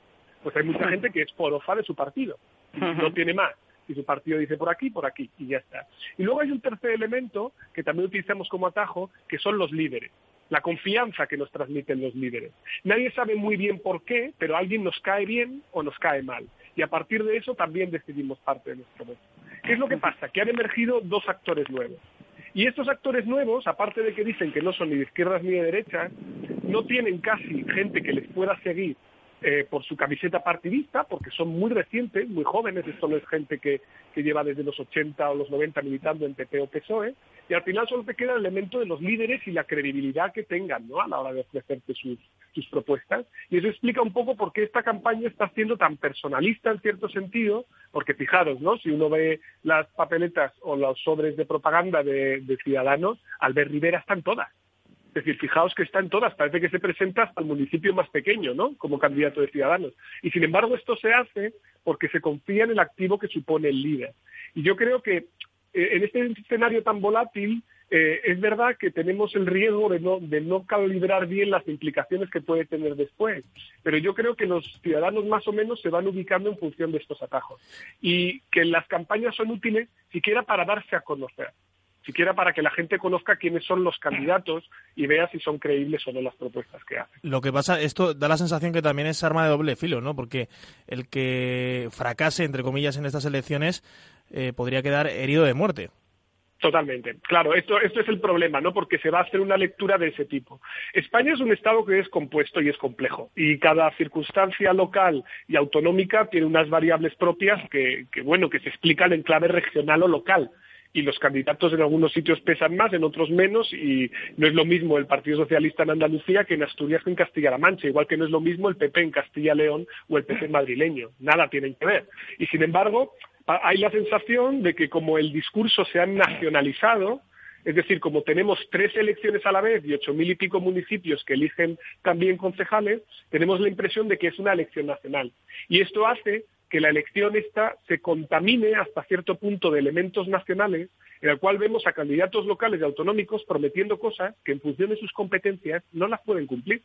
pues hay mucha gente que es porofa de su partido, no tiene más. Y su partido dice por aquí, por aquí, y ya está. Y luego hay un tercer elemento que también utilizamos como atajo, que son los líderes. La confianza que nos transmiten los líderes. Nadie sabe muy bien por qué, pero alguien nos cae bien o nos cae mal. Y a partir de eso también decidimos parte de nuestro voto. ¿Qué es lo que pasa? Que han emergido dos actores nuevos. Y estos actores nuevos, aparte de que dicen que no son ni de izquierdas ni de derechas, no tienen casi gente que les pueda seguir eh, por su camiseta partidista, porque son muy recientes, muy jóvenes, esto no es gente que, que lleva desde los 80 o los 90 militando en PP o PSOE, y al final solo te queda el elemento de los líderes y la credibilidad que tengan ¿no? a la hora de ofrecerte sus, sus propuestas. Y eso explica un poco por qué esta campaña está siendo tan personalista en cierto sentido, porque fijaros, ¿no? si uno ve las papeletas o los sobres de propaganda de, de Ciudadanos, Albert Rivera están todas. Es decir, fijaos que está en todas, parece que se presenta hasta el municipio más pequeño, ¿no? Como candidato de Ciudadanos. Y sin embargo esto se hace porque se confía en el activo que supone el líder. Y yo creo que eh, en este escenario tan volátil eh, es verdad que tenemos el riesgo de no, de no calibrar bien las implicaciones que puede tener después, pero yo creo que los ciudadanos más o menos se van ubicando en función de estos atajos y que las campañas son útiles siquiera para darse a conocer siquiera para que la gente conozca quiénes son los candidatos y vea si son creíbles o no las propuestas que hacen. Lo que pasa, esto da la sensación que también es arma de doble filo, ¿no? Porque el que fracase, entre comillas, en estas elecciones eh, podría quedar herido de muerte. Totalmente. Claro, esto, esto es el problema, ¿no? Porque se va a hacer una lectura de ese tipo. España es un Estado que es compuesto y es complejo. Y cada circunstancia local y autonómica tiene unas variables propias que, que bueno, que se explican en clave regional o local y los candidatos en algunos sitios pesan más, en otros menos, y no es lo mismo el Partido Socialista en Andalucía que en Asturias que en Castilla-La Mancha, igual que no es lo mismo el PP en Castilla-León o el PP madrileño. Nada tienen que ver. Y sin embargo, hay la sensación de que como el discurso se ha nacionalizado, es decir, como tenemos tres elecciones a la vez y ocho mil y pico municipios que eligen también concejales, tenemos la impresión de que es una elección nacional. Y esto hace que la elección esta se contamine hasta cierto punto de elementos nacionales, en el cual vemos a candidatos locales y autonómicos prometiendo cosas que en función de sus competencias no las pueden cumplir.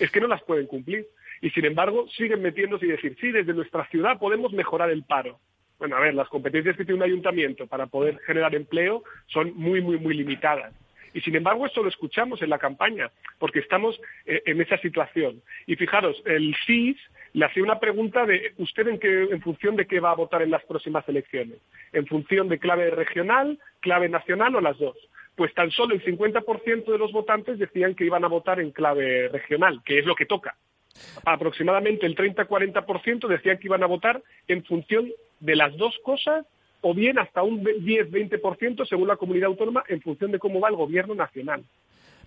Es que no las pueden cumplir. Y sin embargo siguen metiéndose y decir, sí, desde nuestra ciudad podemos mejorar el paro. Bueno, a ver, las competencias que tiene un ayuntamiento para poder generar empleo son muy, muy, muy limitadas. Y sin embargo, esto lo escuchamos en la campaña, porque estamos eh, en esa situación. Y fijaros, el CIS le hacía una pregunta de usted en, qué, en función de qué va a votar en las próximas elecciones. En función de clave regional, clave nacional o las dos. Pues tan solo el 50% de los votantes decían que iban a votar en clave regional, que es lo que toca. Aproximadamente el 30-40% decían que iban a votar en función de las dos cosas o bien hasta un 10-20% según la comunidad autónoma en función de cómo va el gobierno nacional.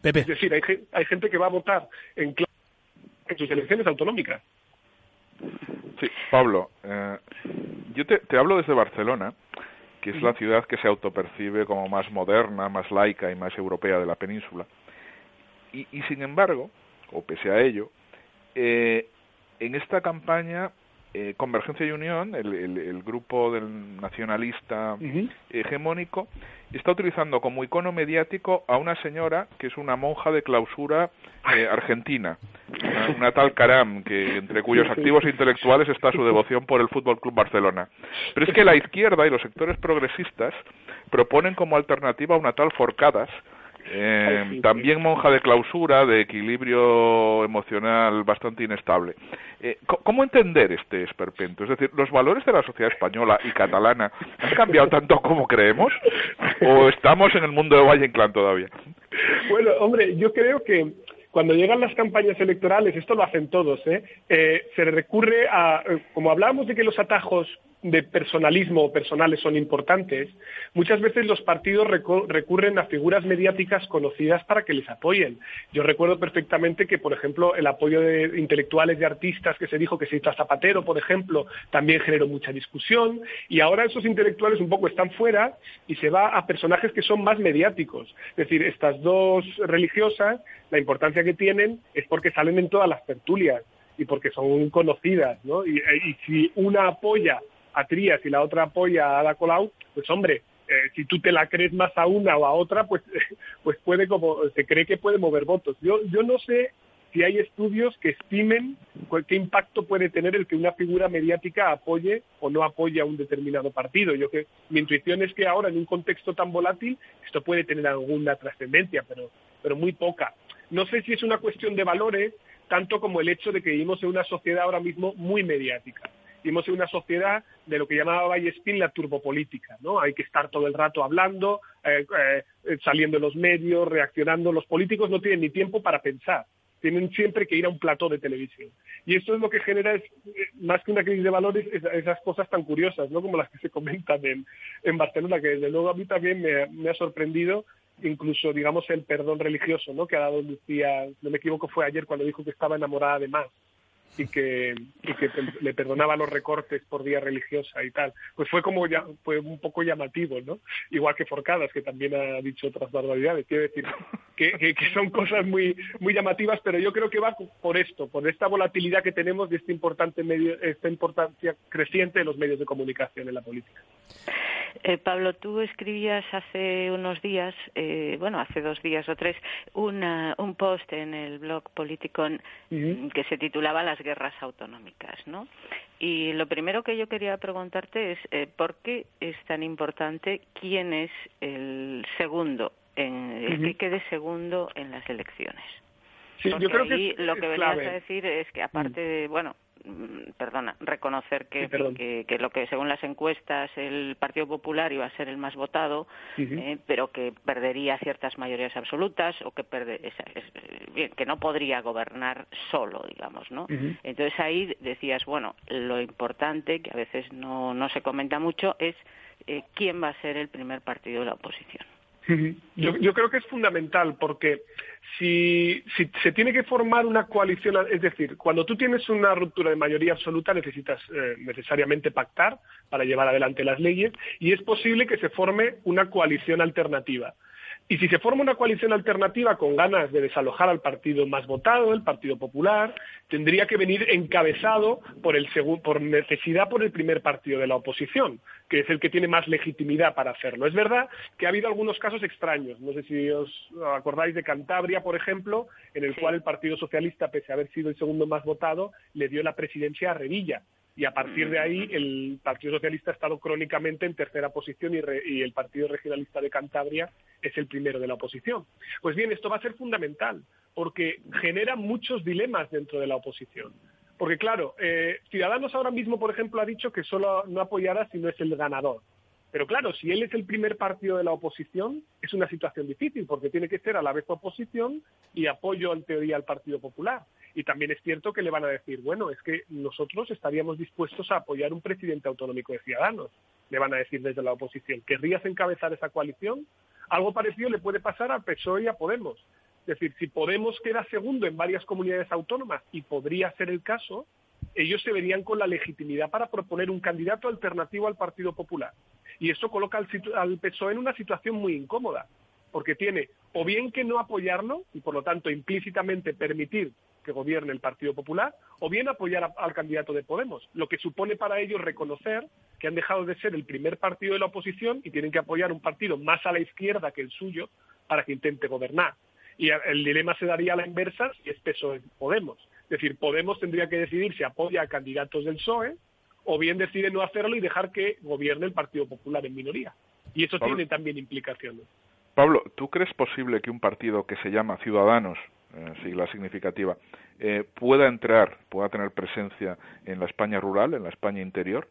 Es decir, hay, hay gente que va a votar en, en sus elecciones autonómicas. Sí, Pablo, eh, yo te, te, hablo desde Barcelona, que es la ciudad que se autopercibe como más moderna, más laica y más europea de la península. Y, y sin embargo, o pese a ello, eh, en esta campaña eh, Convergencia y Unión, el, el, el, grupo del nacionalista hegemónico, está utilizando como icono mediático a una señora que es una monja de clausura eh, argentina, una, una, tal Caram, que entre cuyos activos intelectuales está su devoción por el Fútbol Club Barcelona. Pero es que la izquierda y los sectores progresistas proponen como alternativa una tal Forcadas, eh, también monja de clausura, de equilibrio emocional bastante inestable. Eh, ¿Cómo entender este esperpento? Es decir, ¿los valores de la sociedad española y catalana han cambiado tanto como creemos? ¿O estamos en el mundo de Valle Inclán todavía? Bueno, hombre, yo creo que cuando llegan las campañas electorales, esto lo hacen todos, ¿eh? eh se recurre a, como hablábamos de que los atajos de personalismo o personales son importantes, muchas veces los partidos recurren a figuras mediáticas conocidas para que les apoyen. Yo recuerdo perfectamente que, por ejemplo, el apoyo de intelectuales y artistas que se dijo que se hizo a Zapatero, por ejemplo, también generó mucha discusión y ahora esos intelectuales un poco están fuera y se va a personajes que son más mediáticos. Es decir, estas dos religiosas, la importancia que tienen es porque salen en todas las tertulias y porque son conocidas, ¿no? Y, y si una apoya a Trías y la otra apoya a Ada Colau, pues hombre, eh, si tú te la crees más a una o a otra, pues, pues puede como, se cree que puede mover votos. Yo, yo no sé si hay estudios que estimen qué impacto puede tener el que una figura mediática apoye o no apoye a un determinado partido. Yo que mi intuición es que ahora en un contexto tan volátil esto puede tener alguna trascendencia, pero, pero muy poca. No sé si es una cuestión de valores tanto como el hecho de que vivimos en una sociedad ahora mismo muy mediática vivimos en una sociedad de lo que llamaba Vallespín la turbopolítica, ¿no? Hay que estar todo el rato hablando, eh, eh, saliendo en los medios, reaccionando. Los políticos no tienen ni tiempo para pensar. tienen siempre que ir a un plató de televisión. Y esto es lo que genera, es, eh, más que una crisis de valores, esas cosas tan curiosas, ¿no? Como las que se comentan en, en Barcelona, que desde luego a mí también me, me ha sorprendido incluso digamos el perdón religioso ¿no? que ha dado Lucía, no me equivoco fue ayer cuando dijo que estaba enamorada de más y que, y que le perdonaba los recortes por vía religiosa y tal. Pues fue como ya, fue un poco llamativo, ¿no? Igual que Forcadas, que también ha dicho otras barbaridades. Quiero decir que, que, son cosas muy, muy llamativas, pero yo creo que va por esto, por esta volatilidad que tenemos de este importante medio, esta importancia creciente de los medios de comunicación en la política. Eh, Pablo, tú escribías hace unos días, eh, bueno, hace dos días o tres, una, un post en el blog Politicon que se titulaba Las guerras autonómicas, ¿no? Y lo primero que yo quería preguntarte es eh, ¿por qué es tan importante quién es el segundo, en, el que quede segundo en las elecciones? Sí, yo creo que lo que venías a decir es que aparte de, bueno, perdona, reconocer que, que, lo que según las encuestas el Partido Popular iba a ser el más votado, eh, pero que perdería ciertas mayorías absolutas o que bien, que no podría gobernar solo, digamos, ¿no? Entonces ahí decías, bueno, lo importante que a veces no, no se comenta mucho es eh, quién va a ser el primer partido de la oposición. Yo, yo, creo que es fundamental porque si, se tiene que formar una coalición, es decir, cuando tú tienes una ruptura de mayoría absoluta necesitas eh, necesariamente pactar para llevar adelante las leyes y es posible que se forme una coalición alternativa. Y si se forma una coalición alternativa con ganas de desalojar al partido más votado, el Partido Popular, tendría que venir encabezado por, el por necesidad por el primer partido de la oposición, que es el que tiene más legitimidad para hacerlo. Es verdad que ha habido algunos casos extraños. No sé si os acordáis de Cantabria, por ejemplo, en el cual el Partido Socialista, pese a haber sido el segundo más votado, le dio la presidencia a Revilla y a partir de ahí el Partido Socialista ha estado crónicamente en tercera posición y, el Partido Regionalista de Cantabria es el primero de la oposición. Pues bien, esto va a ser fundamental porque genera muchos dilemas dentro de la oposición. Porque claro, eh, Ciudadanos ahora mismo, por ejemplo, ha dicho que solo no apoyará si no es el ganador. Pero claro, si él es el primer partido de la oposición, es una situación difícil, porque tiene que ser a la vez oposición y apoyo en teoría al Partido Popular. Y también es cierto que le van a decir, bueno, es que nosotros estaríamos dispuestos a apoyar un presidente autonómico de Ciudadanos. Le van a decir desde la oposición, ¿querrías encabezar esa coalición? Algo parecido le puede pasar a PSOE y a Podemos. Es decir, si Podemos queda segundo en varias comunidades autónomas, y podría ser el caso, ellos se verían con la legitimidad para proponer un candidato alternativo al Partido Popular. Y eso coloca al, al PSOE en una situación muy incómoda, porque tiene o bien que no apoyarlo y por lo tanto implícitamente permitir que gobierne el Partido Popular, o bien apoyar al candidato de Podemos, lo que supone para ellos reconocer que han dejado de ser el primer partido de la oposición y tienen que apoyar un partido más a la izquierda que el suyo para que intente gobernar. Y el dilema se daría a la inversa si es PSOE Podemos. Es decir, Podemos tendría que decidir si apoya a candidatos del PSOE o bien decide no hacerlo y dejar que gobierne el Partido Popular en minoría. Y eso tiene también implicaciones. Pablo, ¿tú crees posible que un partido que se llama Ciudadanos, eh, sigla significativa, eh, pueda entrar, pueda tener presencia en la España rural, en la España interior?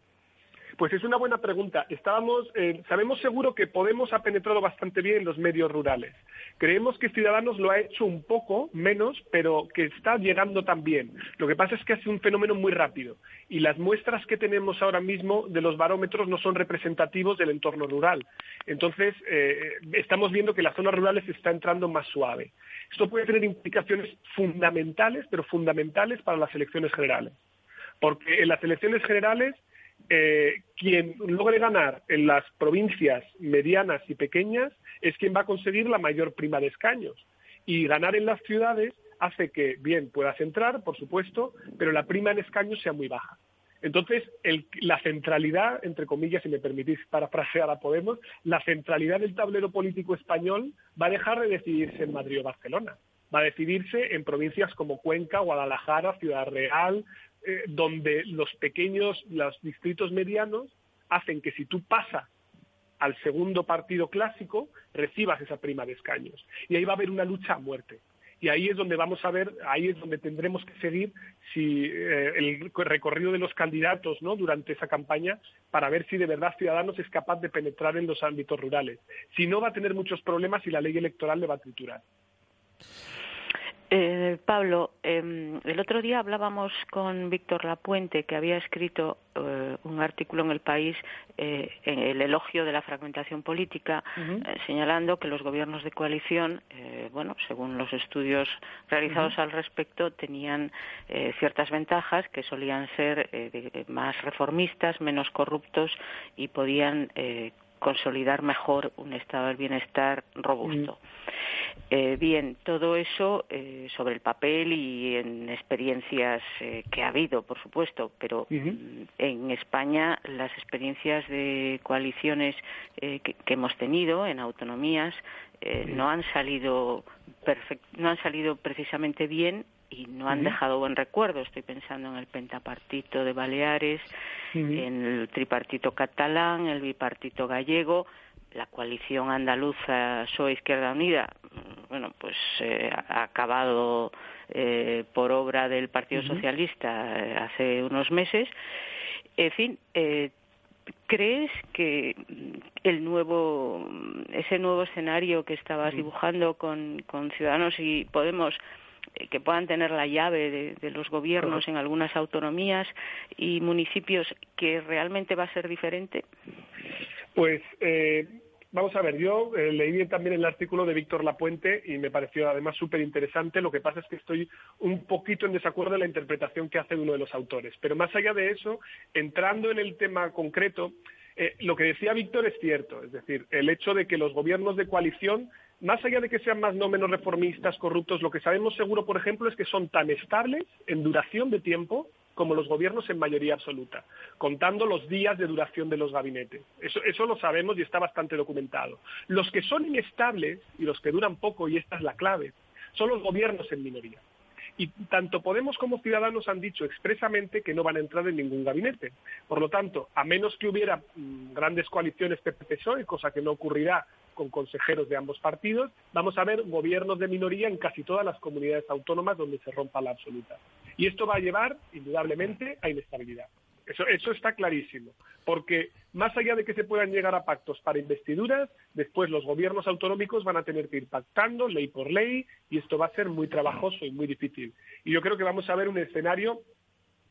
Pues es una buena pregunta. Estábamos, eh, sabemos seguro que Podemos ha penetrado bastante bien en los medios rurales. Creemos que Ciudadanos lo ha hecho un poco menos, pero que está llegando también. Lo que pasa es que es un fenómeno muy rápido y las muestras que tenemos ahora mismo de los barómetros no son representativos del entorno rural. Entonces, eh, estamos viendo que las zonas rurales está entrando más suave. Esto puede tener implicaciones fundamentales, pero fundamentales para las elecciones generales. Porque en las elecciones generales eh, quien logre ganar en las provincias medianas y pequeñas es quien va a conseguir la mayor prima de escaños. Y ganar en las ciudades hace que, bien, puedas entrar, por supuesto, pero la prima en escaños sea muy baja. Entonces, la centralidad, entre comillas, si me permitís parafrasear a Podemos, la centralidad del tablero político español va a dejar de decidirse en Madrid o Barcelona. Va a decidirse en provincias como Cuenca, Guadalajara, Ciudad Real, eh, donde los pequeños, los distritos medianos, hacen que si tú pasas al segundo partido clásico, recibas esa prima de escaños. Y ahí va a haber una lucha a muerte. Y ahí es donde vamos a ver, ahí es donde tendremos que seguir si eh, el recorrido de los candidatos ¿no? durante esa campaña para ver si de verdad Ciudadanos es capaz de penetrar en los ámbitos rurales. Si no, va a tener muchos problemas y la ley electoral le va a triturar. Eh, Pablo, eh, el otro día hablábamos con Víctor Lapuente, que había escrito eh, un artículo en El País eh, en el elogio de la fragmentación política, eh, señalando que los gobiernos de coalición, eh, bueno, según los estudios realizados al respecto, tenían eh, ciertas ventajas que solían ser eh, de- más reformistas, menos corruptos y podían eh, consolidar mejor un estado del bienestar robusto. Eh, bien, todo eso eh, sobre el papel y en experiencias eh, que ha habido, por supuesto, pero mm, en España las experiencias de coaliciones eh, que, que hemos tenido en autonomías eh, no han salido no han salido precisamente bien y no han dejado buen recuerdo. Estoy pensando en el pentapartito de Baleares, en el tripartito catalán, el bipartito gallego, la coalición andaluza PSOE Izquierda Unida, mm, bueno, pues eh, ha acabado eh, por obra del Partido. Socialista eh, hace unos meses. En fin, eh, ¿crees que el nuevo, ese nuevo escenario que estabas dibujando con, con Ciudadanos y Podemos eh, que puedan tener la llave de, de los gobiernos en algunas autonomías y municipios que realmente va a ser diferente? Pues eh, vamos a ver, yo eh, leí también el artículo de Víctor Lapuente y me pareció además súper interesante. Lo que pasa es que estoy un poquito en desacuerdo en la interpretación que hace uno de los autores. Pero más allá de eso, entrando en el tema concreto, eh, lo que decía Víctor es cierto. Es decir, el hecho de que los gobiernos de coalición más allá de que sean más no menos reformistas, corruptos, lo que sabemos seguro, por ejemplo, es que son tan estables en duración de tiempo como los gobiernos en mayoría absoluta, contando los días de duración de los gabinetes. Eso, eso lo sabemos y está bastante documentado. Los que son inestables y los que duran poco, y esta es la clave, son los gobiernos en minoría. Y tanto Podemos como Ciudadanos han dicho expresamente que no van a entrar en ningún gabinete. Por lo tanto, a menos que hubiera mm, grandes coaliciones PP-PSOE, cosa que no ocurrirá con consejeros de ambos partidos, vamos a ver gobiernos de minoría en casi todas las comunidades autónomas donde se rompa la absoluta. Y esto va a llevar, indudablemente, a inestabilidad. Eso, eso está clarísimo, porque más allá de que se puedan llegar a pactos para investiduras, después los gobiernos autonómicos van a tener que ir pactando ley por ley y esto va a ser muy trabajoso y muy difícil. Y yo creo que vamos a ver un escenario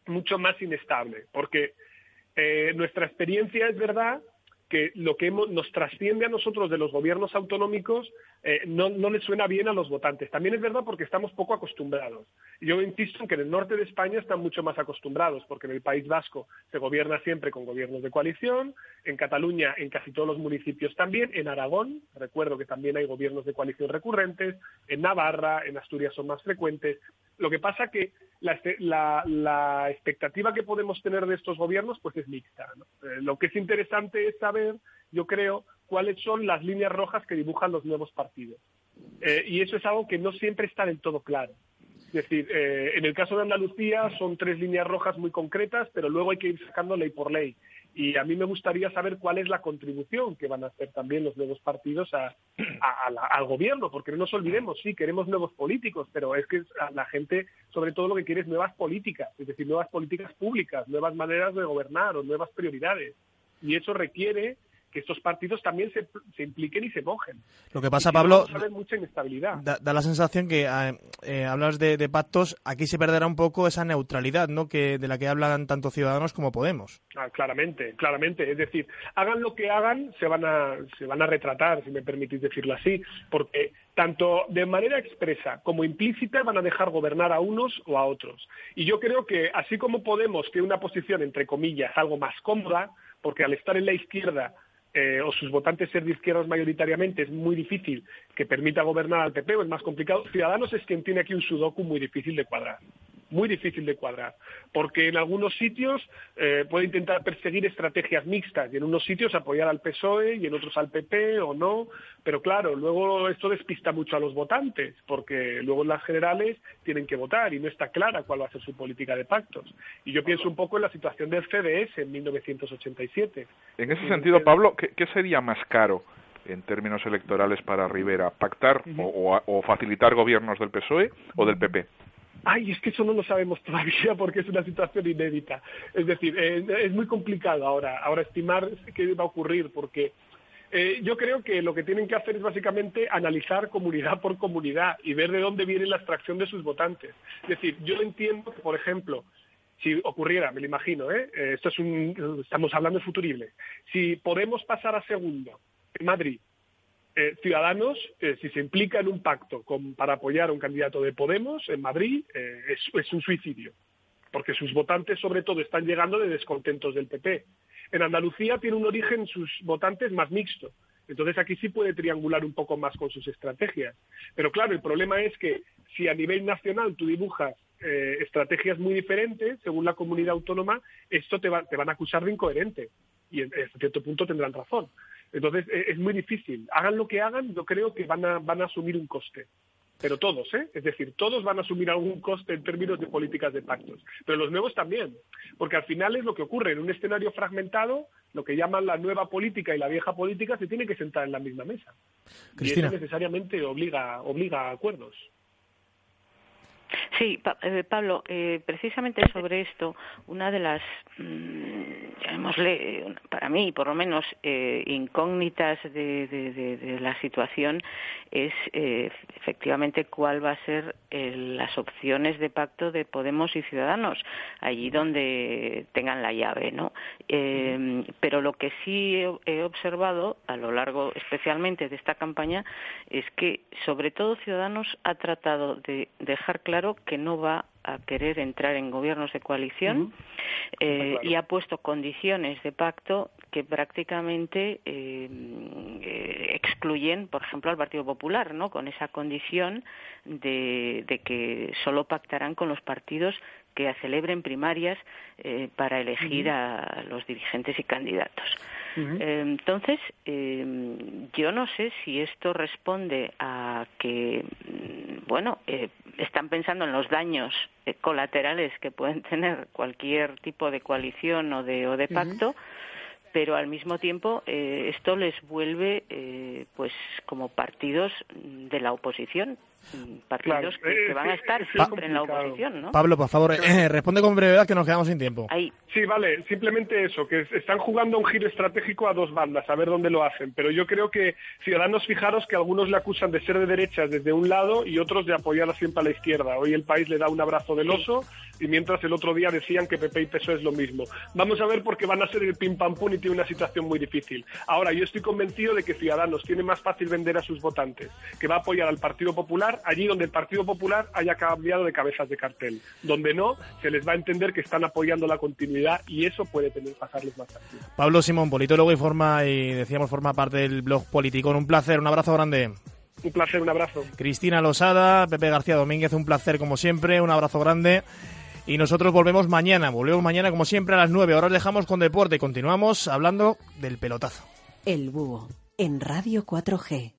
mucho más inestable, porque eh, nuestra experiencia es verdad que lo que hemos- nos trasciende a nosotros de los gobiernos autonómicos eh, no, no les suena bien a los votantes. También es verdad porque estamos poco acostumbrados. Yo insisto en que en el norte de España están mucho más acostumbrados, porque en el País Vasco se gobierna siempre con gobiernos de coalición, en Cataluña en casi todos los municipios también, en Aragón, recuerdo que también hay gobiernos de coalición recurrentes, en Navarra, en Asturias son más frecuentes. Lo que pasa que la, este- la- la expectativa que podemos tener de estos gobiernos pues es mixta. Eh, lo que es interesante es saber, yo creo, cuáles son las líneas rojas que dibujan los nuevos partidos. Eh, y eso es algo que no siempre está del todo claro. Es decir, eh, en el caso de Andalucía son tres líneas rojas muy concretas, pero luego hay que ir sacando ley por ley. Y a mí me gustaría saber cuál es la contribución que van a hacer también los nuevos partidos a- al gobierno, porque no nos olvidemos, sí, queremos nuevos políticos, pero es que la gente sobre todo lo que quiere es nuevas políticas, es decir, nuevas políticas públicas, nuevas maneras de gobernar o nuevas prioridades. Y eso requiere que estos partidos también se, se impliquen y se mojen. Lo que pasa, Y no, Pablo, ver mucha inestabilidad. Da, da la sensación que eh, eh, hablas de, de pactos, aquí se perderá un poco esa neutralidad, ¿no? Que de la que hablan tanto Ciudadanos como Podemos. Ah, claramente, claramente. Es decir, hagan lo que hagan, se van a, se van a retratar, si me permitís decirlo así, porque tanto de manera expresa como implícita van a dejar gobernar a unos o a otros. Y yo creo que así como Podemos tiene una posición, entre comillas, algo más cómoda, porque al estar en la izquierda eh, o sus votantes ser de izquierdas mayoritariamente es muy difícil que permita gobernar al PP o es más complicado. Ciudadanos es quien tiene aquí un sudoku muy difícil de cuadrar muy difícil de cuadrar, porque en algunos sitios eh, puede intentar perseguir estrategias mixtas y en unos sitios apoyar al PSOE y en otros al PP o no, pero claro, luego esto despista mucho a los votantes, porque luego en las generales tienen que votar y no está clara cuál va a ser su política de pactos. Y yo pienso un poco en la situación del CDS en 1987. En ese sentido, Pablo, ¿qué, qué sería más caro en términos electorales para Rivera? ¿Pactar o, o- o facilitar gobiernos del PSOE o del PP? Ay, es que eso no lo sabemos todavía porque es una situación inédita. Es decir, eh, es muy complicado ahora, ahora estimar qué va a ocurrir porque Eh, yo creo que lo que tienen que hacer es básicamente analizar comunidad por comunidad y ver de dónde viene la extracción de sus votantes. Es decir, yo entiendo que, por ejemplo, si ocurriera, me lo imagino, ¿eh? eh esto es un, estamos hablando de futurible, si podemos pasar a segundo en Madrid, eh, Ciudadanos, si se implica en un pacto para apoyar a un candidato de Podemos en Madrid, es, es un suicidio, porque sus votantes sobre todo están llegando de descontentos del PP en Andalucía tiene un origen sus votantes más mixto. Entonces aquí sí puede triangular un poco más con sus estrategias. Pero claro, el problema es que si a nivel nacional tú dibujas eh, estrategias muy diferentes según la comunidad autónoma, esto te, te van a acusar de incoherente. Y en, cierto punto tendrán razón. Entonces e, es muy difícil. Hagan lo que hagan, yo creo que van a, van a asumir un coste pero todos, ¿eh? Es decir, todos van a asumir algún coste en términos de políticas de pactos, pero los nuevos también, porque al final es lo que ocurre en un escenario fragmentado, lo que llaman la nueva política y la vieja política se tiene que sentar en la misma mesa. Y eso necesariamente obliga, obliga a acuerdos. Sí, eh, Pablo, eh, precisamente sobre esto, una de las, mm, llamémosle, para mí por lo menos, eh, incógnitas de, la situación es efectivamente cuál va a ser las opciones de pacto de Podemos y Ciudadanos, allí donde tengan la llave, ¿no? pero lo que sí he observado a lo largo, especialmente de esta campaña, es que sobre todo Ciudadanos ha tratado de dejar claro que no va a querer entrar en gobiernos de coalición eh, y ha puesto condiciones de pacto que prácticamente eh, eh, excluyen, por ejemplo, al Partido Popular, ¿no? Con esa condición de, de que solo pactarán con los partidos que celebren primarias para elegir a los dirigentes y candidatos. Entonces, yo no sé si esto responde a que, mm, bueno, están pensando en los daños eh, colaterales que pueden tener cualquier tipo de coalición o de, o de pacto, pero al mismo tiempo eh, esto les vuelve eh, pues como partidos de la oposición partidos que, van a estar siempre en la oposición, ¿no? Pablo, por favor, eh, responde con brevedad que nos quedamos sin tiempo. Sí, vale, simplemente eso, que están jugando un giro estratégico a dos bandas, a ver dónde lo hacen. Pero yo creo que, Ciudadanos, fijaros que algunos le acusan de ser de derechas desde un lado y otros de apoyar siempre a la izquierda. Hoy el país le da un abrazo del oso y mientras el otro día decían que PP y PSOE es lo mismo. Vamos a ver porque van a ser el pim pam pum y tiene una situación muy difícil. Ahora, yo estoy convencido de que Ciudadanos tiene más fácil vender a sus votantes, que va a apoyar al Partido Popular allí donde el Partido Popular haya cambiado de cabezas de cartel. Donde no, se les va a entender que están apoyando la continuidad y eso puede tener pasarles más fácil. Pablo Simón, politólogo y forma, y decíamos, forma parte del blog político. Un placer, un abrazo grande. Un placer, un abrazo. Cristina Losada, Pepe García Domínguez, un placer como siempre, un abrazo grande. Y nosotros volvemos mañana, volvemos mañana como siempre a las 9. Ahora os dejamos con deporte y continuamos hablando del pelotazo. El búho en Radio 4G.